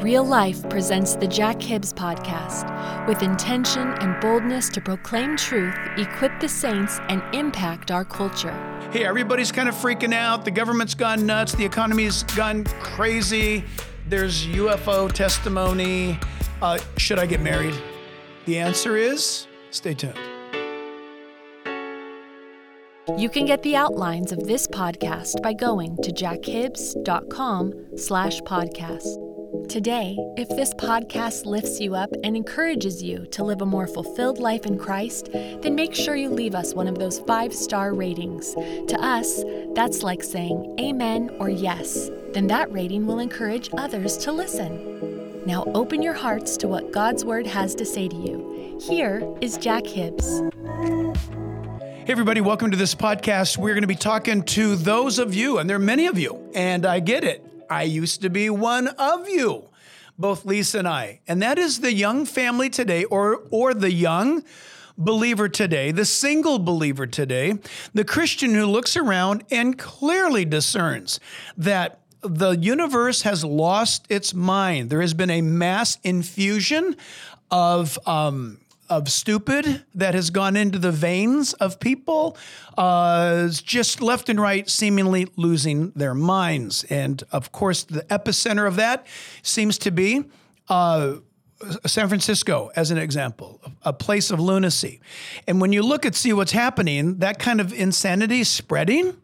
Real Life presents the Jack Hibbs Podcast with intention and boldness to proclaim truth, equip the saints, and impact our culture. Hey, everybody's kind of freaking out. The government's gone nuts. The economy's gone crazy. There's UFO testimony. Uh, should I get married? The answer is stay tuned. You can get the outlines of this podcast by going to jackhibbs.com slash podcast. Today, if this podcast lifts you up and encourages you to live a more fulfilled life in Christ, then make sure you leave us one of those five star ratings. To us, that's like saying amen or yes. Then that rating will encourage others to listen. Now open your hearts to what God's Word has to say to you. Here is Jack Hibbs. Hey, everybody, welcome to this podcast. We're going to be talking to those of you, and there are many of you, and I get it. I used to be one of you, both Lisa and I. And that is the young family today, or, or the young believer today, the single believer today, the Christian who looks around and clearly discerns that the universe has lost its mind. There has been a mass infusion of um, of stupid that has gone into the veins of people, uh, just left and right, seemingly losing their minds. And of course, the epicenter of that seems to be. Uh, Uh, San Francisco, as an example, a place of lunacy. And when you look at see what's happening, that kind of insanity is spreading.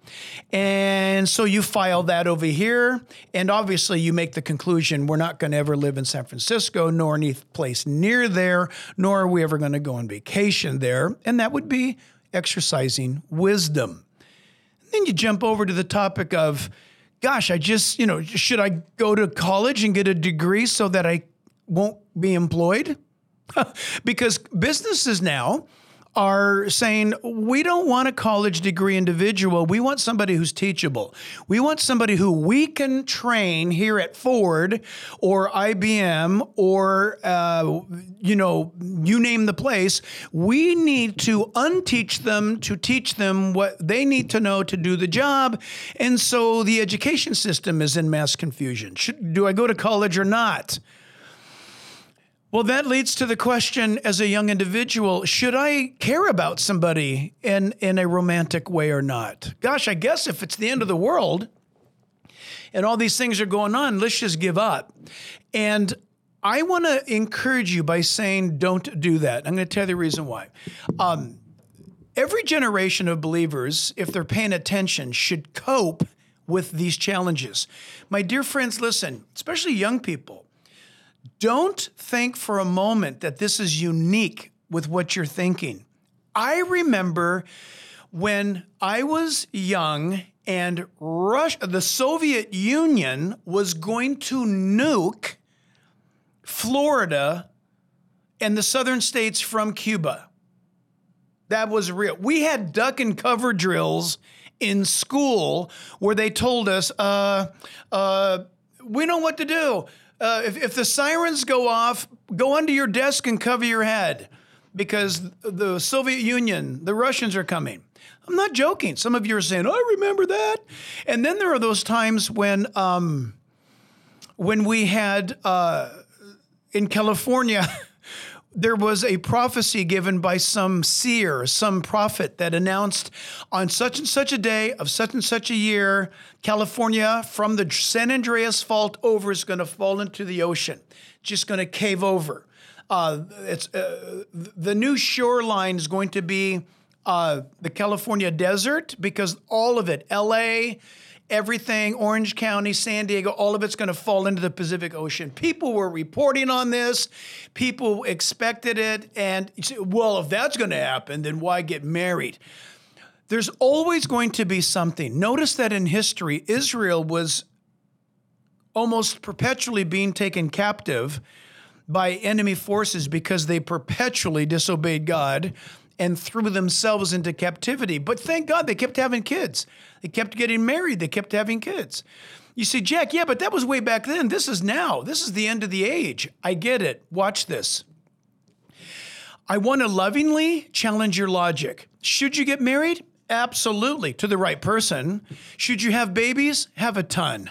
And so you file that over here. And obviously, you make the conclusion we're not going to ever live in San Francisco, nor any place near there, nor are we ever going to go on vacation there. And that would be exercising wisdom. And then you jump over to the topic of, gosh, I just, you know, should I go to college and get a degree so that I won't be employed because businesses now are saying we don't want a college degree individual. We want somebody who's teachable. We want somebody who we can train here at Ford or IBM or, uh, you know, you name the place. We need to unteach them to teach them what they need to know to do the job. And so the education system is in mass confusion. Should, do I go to college or not? Well, that leads to the question as a young individual should I care about somebody in, in a romantic way or not? Gosh, I guess if it's the end of the world and all these things are going on, let's just give up. And I want to encourage you by saying, don't do that. I'm going to tell you the reason why. Um, every generation of believers, if they're paying attention, should cope with these challenges. My dear friends, listen, especially young people don't think for a moment that this is unique with what you're thinking. I remember when I was young and Russia, the Soviet Union was going to nuke Florida and the southern states from Cuba. That was real. We had duck and cover drills in school where they told us, uh, uh, we know what to do uh, if, if the sirens go off, go under your desk and cover your head because the Soviet Union, the Russians are coming. I'm not joking. Some of you are saying, I remember that. And then there are those times when, um, when we had uh, in California, there was a prophecy given by some seer, some prophet that announced on such and such a day of such and such a year, California from the San Andreas Fault over is going to fall into the ocean, just going to cave over. Uh, it's uh, the new shoreline is going to be uh, the California desert because all of it, L.A everything, Orange County, San Diego, all of it's going to fall into the Pacific Ocean. People were reporting on this, people expected it, and say, well, if that's going to happen, then why get married? There's always going to be something. Notice that in history, Israel was almost perpetually being taken captive by enemy forces because they perpetually disobeyed God and threw themselves into captivity. But thank God they kept having kids. They kept getting married. They kept having kids. You see, Jack, yeah, but that was way back then. This is now. This is the end of the age. I get it. Watch this. I want to lovingly challenge your logic. Should you get married? Absolutely, to the right person. Should you have babies? Have a ton.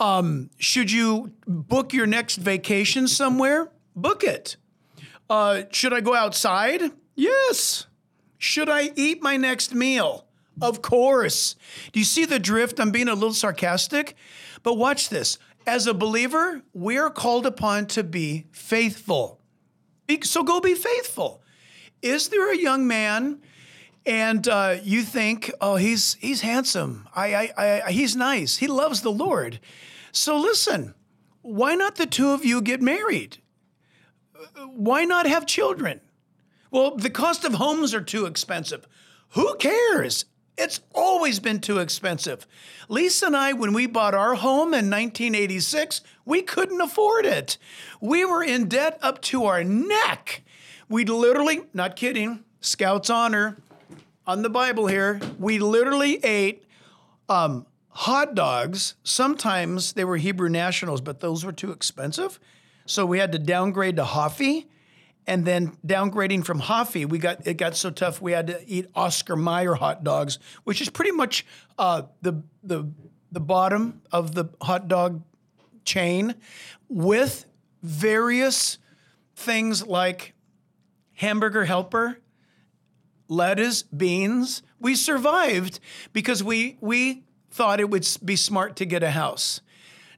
Um, should you book your next vacation somewhere? Book it. Uh, should I go outside? Yes. Should I eat my next meal? Of course. Do you see the drift? I'm being a little sarcastic, but watch this. As a believer, we are called upon to be faithful. So go be faithful. Is there a young man and uh, you think, oh, he's he's handsome. I, I, I, he's nice. He loves the Lord. So listen, why not the two of you get married? Why not have children? Well, the cost of homes are too expensive. Who cares? It's always been too expensive. Lisa and I, when we bought our home in 1986, we couldn't afford it. We were in debt up to our neck. We literally, not kidding, Scout's honor on the Bible here, we literally ate um, hot dogs. Sometimes they were Hebrew nationals, but those were too expensive. So we had to downgrade to Hoffy and then downgrading from Hoffy, we got it got so tough we had to eat Oscar Mayer hot dogs, which is pretty much uh, the the the bottom of the hot dog chain, with various things like hamburger helper, lettuce, beans. We survived because we we thought it would be smart to get a house.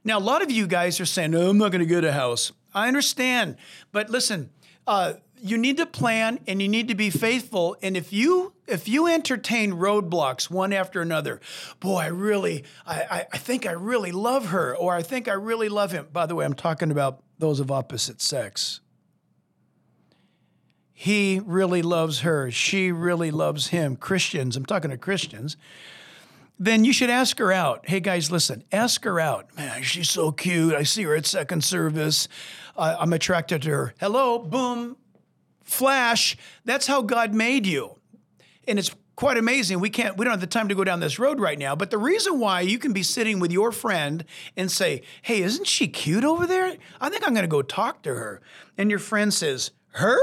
Now a lot of you guys are saying, "No, I'm not going to get a house." I understand, but listen uh, you need to plan and you need to be faithful. And if you if you entertain roadblocks one after another, boy, I really, I, I think I really love her, or I think I really love him. By the way, I'm talking about those of opposite sex. He really loves her. She really loves him. Christians, I'm talking to Christians. Then you should ask her out. Hey guys, listen, ask her out. Man, she's so cute. I see her at second service I'm attracted to her. Hello, boom, flash. That's how God made you. And it's quite amazing. We can't, we don't have the time to go down this road right now. But the reason why you can be sitting with your friend and say, Hey, isn't she cute over there? I think I'm going to go talk to her. And your friend says, Her?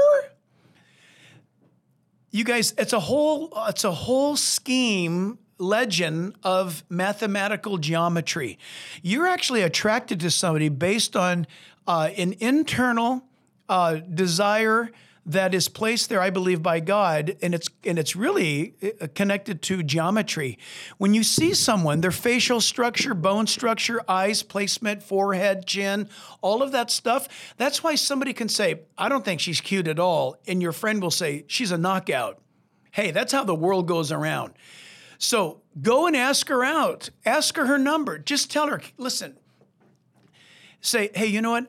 You guys, it's a whole, it's a whole scheme legend of mathematical geometry. You're actually attracted to somebody based on uh, an internal uh, desire that is placed there, I believe, by God, and it's and it's really uh, connected to geometry. When you see someone, their facial structure, bone structure, eyes placement, forehead, chin, all of that stuff, that's why somebody can say, "I don't think she's cute at all," and your friend will say, "She's a knockout." Hey, that's how the world goes around. So go and ask her out. Ask her her number. Just tell her, listen, say, hey, you know what?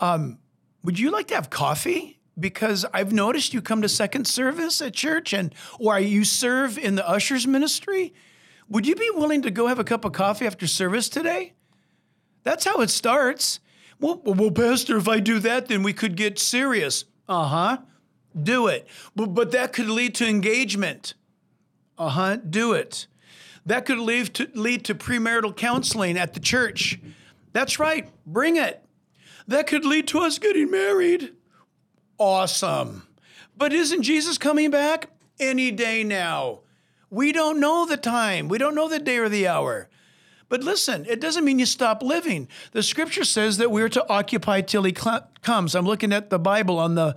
Um, would you like to have coffee? Because I've noticed you come to second service at church and or you serve in the ushers ministry. Would you be willing to go have a cup of coffee after service today? That's how it starts. Well, well, Pastor, if I do that, then we could get serious. Uh huh. Do it. But, but that could lead to engagement. Uh huh. Do it. That could lead to, lead to premarital counseling at the church. That's right. Bring it that could lead to us getting married. Awesome. But isn't Jesus coming back? Any day now. We don't know the time, we don't know the day or the hour. But listen, it doesn't mean you stop living. The scripture says that we're to occupy till he comes. I'm looking at the Bible on the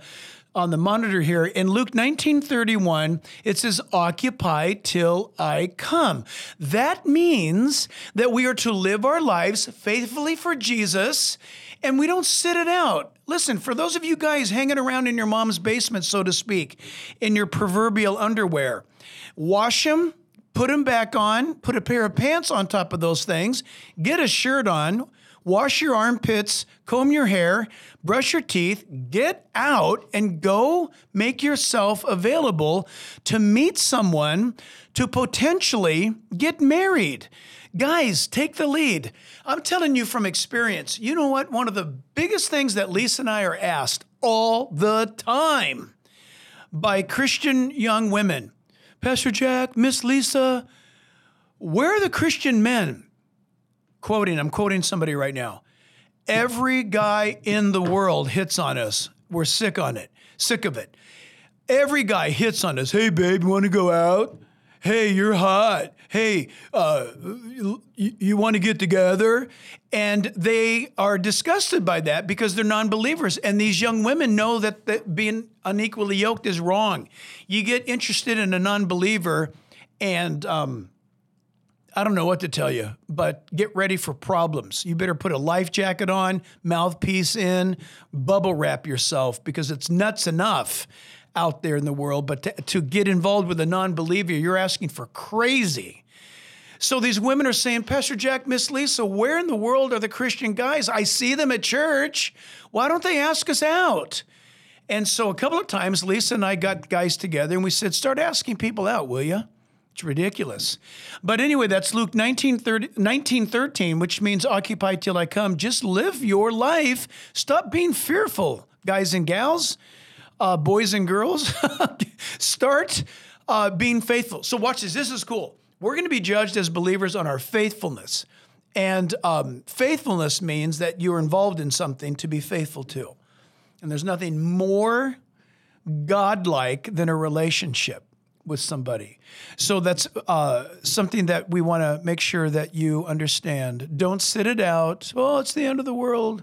on the monitor here. In Luke 19:31, it says occupy till I come. That means that we are to live our lives faithfully for Jesus and we don't sit it out. Listen, for those of you guys hanging around in your mom's basement, so to speak, in your proverbial underwear, wash them, put them back on, put a pair of pants on top of those things, get a shirt on, wash your armpits, comb your hair, brush your teeth, get out and go make yourself available to meet someone to potentially get married. Guys, take the lead. I'm telling you from experience, you know what? One of the biggest things that Lisa and I are asked all the time by Christian young women Pastor Jack, Miss Lisa, where are the Christian men? Quoting, I'm quoting somebody right now. Every guy in the world hits on us. We're sick on it, sick of it. Every guy hits on us. Hey, babe, you want to go out? Hey, you're hot. Hey, uh, you, you want to get together? And they are disgusted by that because they're non believers. And these young women know that, that being unequally yoked is wrong. You get interested in a non believer, and um, I don't know what to tell you, but get ready for problems. You better put a life jacket on, mouthpiece in, bubble wrap yourself because it's nuts enough out there in the world. But to, to get involved with a non believer, you're asking for crazy. So these women are saying, Pastor Jack, Miss Lisa, where in the world are the Christian guys? I see them at church. Why don't they ask us out? And so a couple of times, Lisa and I got guys together and we said, start asking people out, will you? It's ridiculous. But anyway, that's Luke 19, 19 13, which means occupy till I come. Just live your life. Stop being fearful, guys and gals, uh, boys and girls. Start uh, being faithful. So, watch this. This is cool. We're going to be judged as believers on our faithfulness. And um, faithfulness means that you're involved in something to be faithful to. And there's nothing more godlike than a relationship with somebody. So that's uh, something that we want to make sure that you understand. Don't sit it out. Oh, it's the end of the world.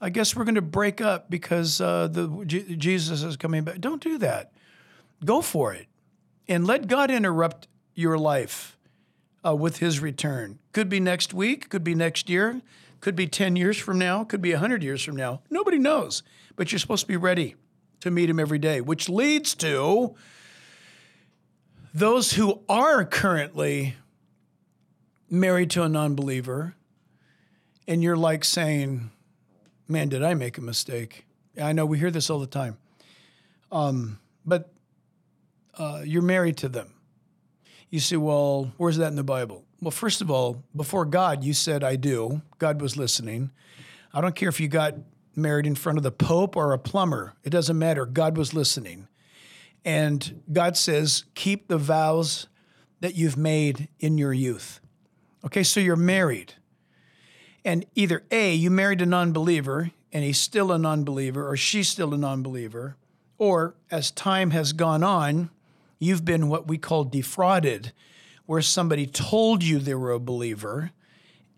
I guess we're going to break up because uh, the Jesus is coming back. Don't do that. Go for it, and let God interrupt your life uh, with His return. Could be next week. Could be next year. Could be ten years from now. Could be hundred years from now. Nobody knows. But you're supposed to be ready to meet Him every day, which leads to those who are currently married to a non believer, and you're like saying, Man, did I make a mistake? I know we hear this all the time. Um, but uh, you're married to them. You say, Well, where's that in the Bible? Well, first of all, before God, you said, I do. God was listening. I don't care if you got married in front of the Pope or a plumber, it doesn't matter. God was listening. And God says, keep the vows that you've made in your youth. Okay, so you're married. And either A, you married a non believer and he's still a non believer, or she's still a non believer, or as time has gone on, you've been what we call defrauded, where somebody told you they were a believer,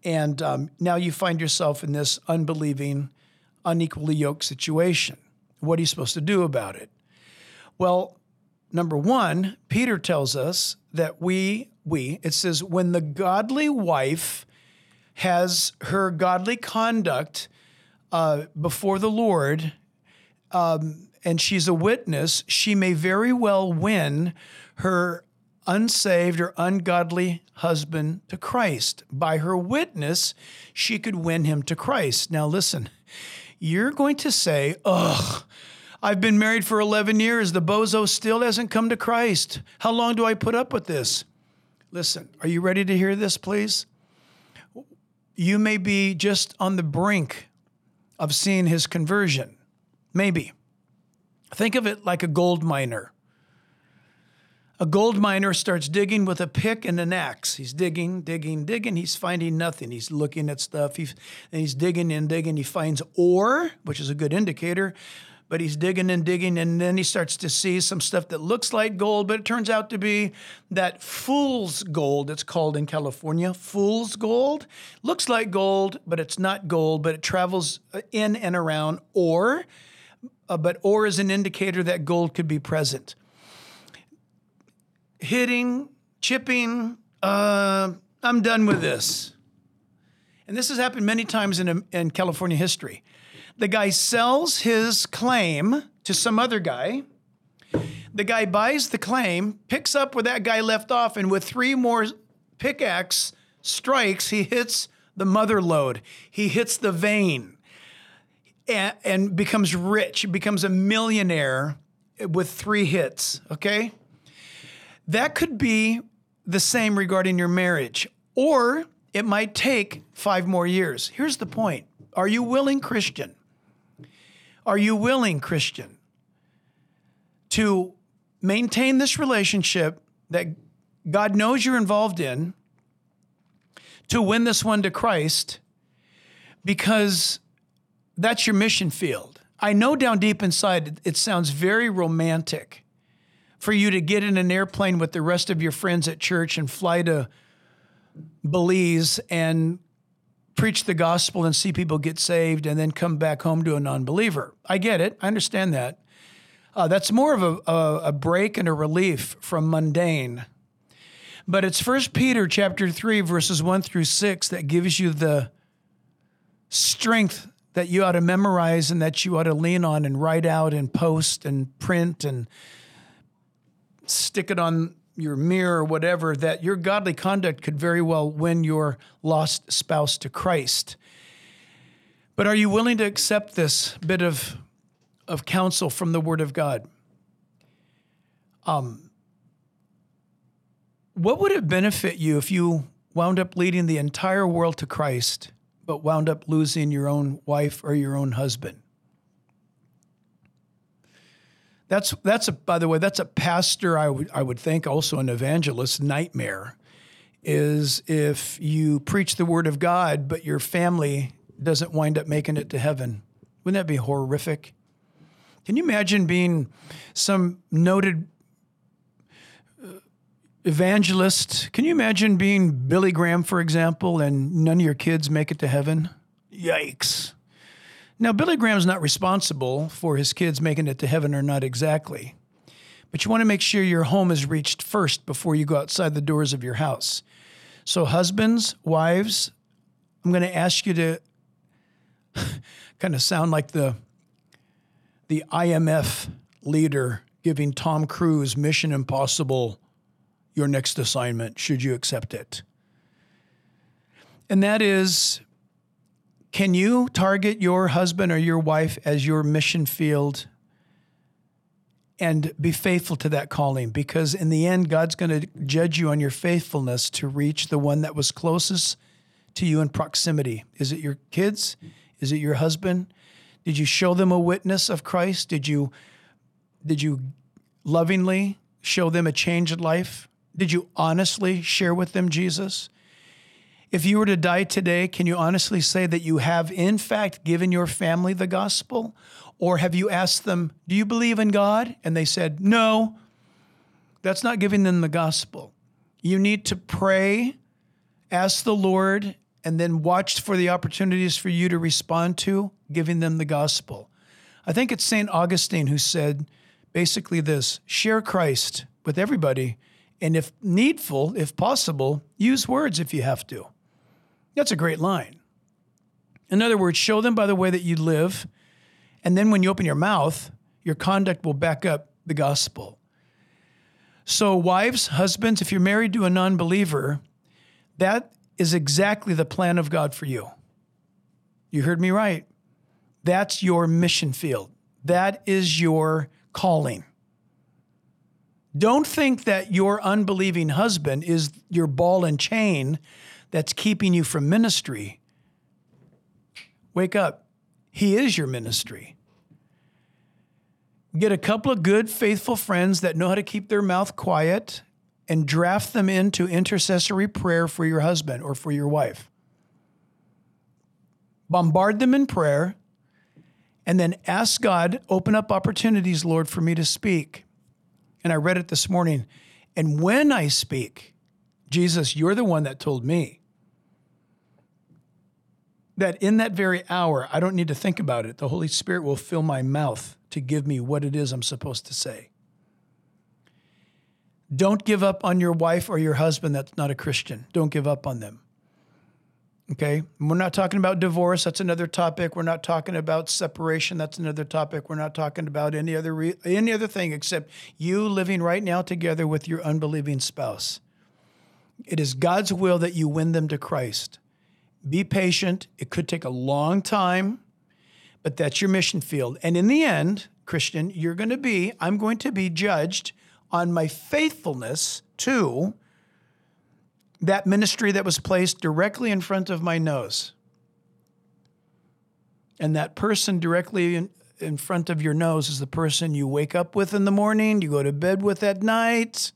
and um, now you find yourself in this unbelieving, unequally yoked situation. What are you supposed to do about it? Well, number one, Peter tells us that we, we, it says, when the godly wife has her godly conduct uh, before the Lord, um, and she's a witness, she may very well win her unsaved or ungodly husband to Christ. By her witness, she could win him to Christ. Now, listen, you're going to say, ugh, I've been married for 11 years. The bozo still hasn't come to Christ. How long do I put up with this? Listen, are you ready to hear this, please? You may be just on the brink of seeing his conversion. Maybe. Think of it like a gold miner. A gold miner starts digging with a pick and an axe. He's digging, digging, digging. He's finding nothing. He's looking at stuff. He's, and he's digging and digging. He finds ore, which is a good indicator but he's digging and digging, and then he starts to see some stuff that looks like gold, but it turns out to be that fool's gold, it's called in California. Fool's gold. Looks like gold, but it's not gold, but it travels uh, in and around ore. Uh, but ore is an indicator that gold could be present. Hitting, chipping, uh, I'm done with this. And this has happened many times in, in California history. The guy sells his claim to some other guy. The guy buys the claim, picks up where that guy left off, and with three more pickaxe strikes, he hits the mother lode. He hits the vein and, and becomes rich. He becomes a millionaire with three hits, okay? That could be the same regarding your marriage, or it might take five more years. Here's the point Are you willing, Christian? Are you willing, Christian, to maintain this relationship that God knows you're involved in, to win this one to Christ, because that's your mission field? I know down deep inside it sounds very romantic for you to get in an airplane with the rest of your friends at church and fly to Belize and preach the gospel and see people get saved and then come back home to a non-believer. I get it. I understand that. Uh, that's more of a, a, a break and a relief from mundane. But it's First Peter chapter 3 verses 1 through 6 that gives you the strength that you ought to memorize and that you ought to lean on and write out and post and print and stick it on your mirror or whatever, that your godly conduct could very well win your lost spouse to Christ. But are you willing to accept this bit of, of counsel from the Word of God? Um, what would it benefit you if you wound up leading the entire world to Christ, but wound up losing your own wife or your own husband? That's that's a by the way that's a pastor I would I would think also an evangelist nightmare is if you preach the word of God but your family doesn't wind up making it to heaven. Wouldn't that be horrific? Can you imagine being some noted uh, evangelist? Can you imagine being Billy Graham, for example, and none of your kids make it to heaven? Yikes. Now, Billy Graham's not responsible for his kids making it to heaven or not exactly, but you want to make sure your home is reached first before you go outside the doors of your house. So, husbands, wives, I'm going to ask you to kind of sound like the the IMF leader giving Tom Cruise Mission Impossible your next assignment, should you accept it. And that is can you target your husband or your wife as your mission field and be faithful to that calling? Because in the end, God's going to judge you on your faithfulness to reach the one that was closest to you in proximity. Is it your kids? Is it your husband? Did you show them a witness of Christ? Did you did you lovingly show them a changed life? Did you honestly share with them Jesus? If you were to die today, can you honestly say that you have, in fact, given your family the gospel? Or have you asked them, Do you believe in God? And they said, No. That's not giving them the gospel. You need to pray, ask the Lord, and then watch for the opportunities for you to respond to, giving them the gospel. I think it's St. Augustine who said basically this share Christ with everybody, and if needful, if possible, use words if you have to. That's a great line. In other words, show them by the way that you live. And then when you open your mouth, your conduct will back up the gospel. So, wives, husbands, if you're married to a non believer, that is exactly the plan of God for you. You heard me right. That's your mission field, that is your calling. Don't think that your unbelieving husband is your ball and chain that's keeping you from ministry, wake up. He is your ministry. Get a couple of good, faithful friends that know how to keep their mouth quiet and draft them into intercessory prayer for your husband or for your wife. Bombard them in prayer And then ask God, open up opportunities, Lord, for me to speak. And I read it this morning. And when I speak, Jesus, you're the one that told me that in that very hour, I don't need to think about it. The Holy Spirit will fill my mouth to give me what it is I'm supposed to say. Don't give up on your wife or your husband that's not a Christian. Don't give up on them. Okay? We're not talking about divorce, that's another topic. We're not talking about separation, that's another topic. We're not talking about any other re- any other thing except you living right now together with your unbelieving spouse. It is God's will that you win them to Christ. Be patient. It could take a long time, but that's your mission field. And in the end, Christian, you're going to be, I'm going to be judged on my faithfulness to that ministry that was placed directly in front of my nose. And that person directly in, in front of your nose is the person you wake up with in the morning, you go to bed with at night,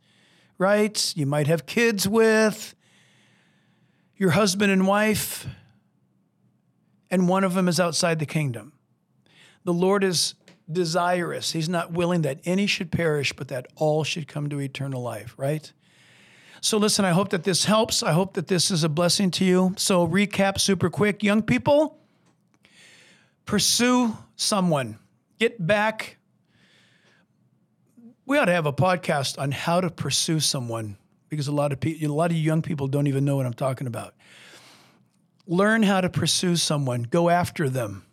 right? You might have kids with, your husband and wife, and one of them is outside the kingdom. The Lord is desirous. He's not willing that any should perish, but that all should come to eternal life, right? So, listen, I hope that this helps. I hope that this is a blessing to you. So, recap super quick. Young people, pursue someone, get back. We ought to have a podcast on how to pursue someone because a lot of people, a lot of young people don't even know what I'm talking about. Learn how to pursue someone, go after them,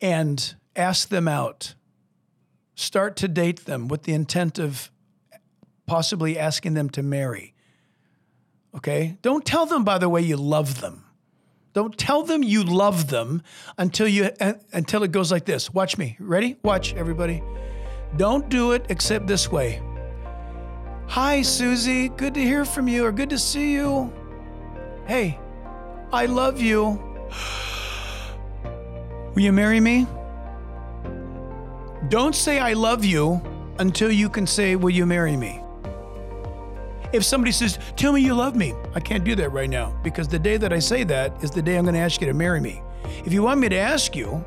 and ask them out. Start to date them with the intent of possibly asking them to marry. Okay? Don't tell them, by the way, you love them. Don't tell them you love them until you uh, until it goes like this. Watch me. Ready? Watch everybody. Don't do it except this way. Hi, Susie. Good to hear from you or good to see you. Hey, I love you. Will you marry me? Don't say I love you until you can say, Will you marry me? If somebody says, Tell me you love me, I can't do that right now because the day that I say that is the day I'm going to ask you to marry me. If you want me to ask you,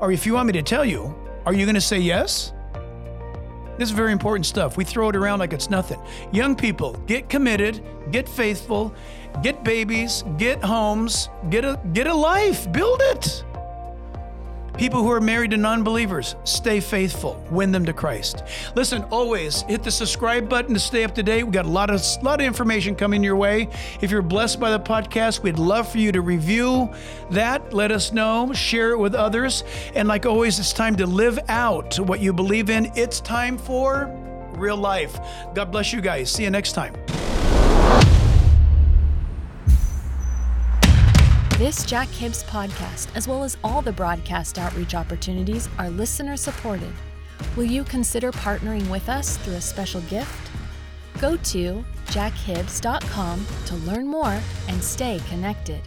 or if you want me to tell you, are you going to say yes? This is very important stuff. We throw it around like it's nothing. Young people, get committed, get faithful, get babies, get homes, get a get a life, build it. People who are married to non believers, stay faithful, win them to Christ. Listen, always hit the subscribe button to stay up to date. We got a lot of, lot of information coming your way. If you're blessed by the podcast, we'd love for you to review that. Let us know, share it with others. And like always, it's time to live out what you believe in. It's time for real life. God bless you guys. See you next time. This Jack Hibbs podcast, as well as all the broadcast outreach opportunities, are listener supported. Will you consider partnering with us through a special gift? Go to jackhibbs.com to learn more and stay connected.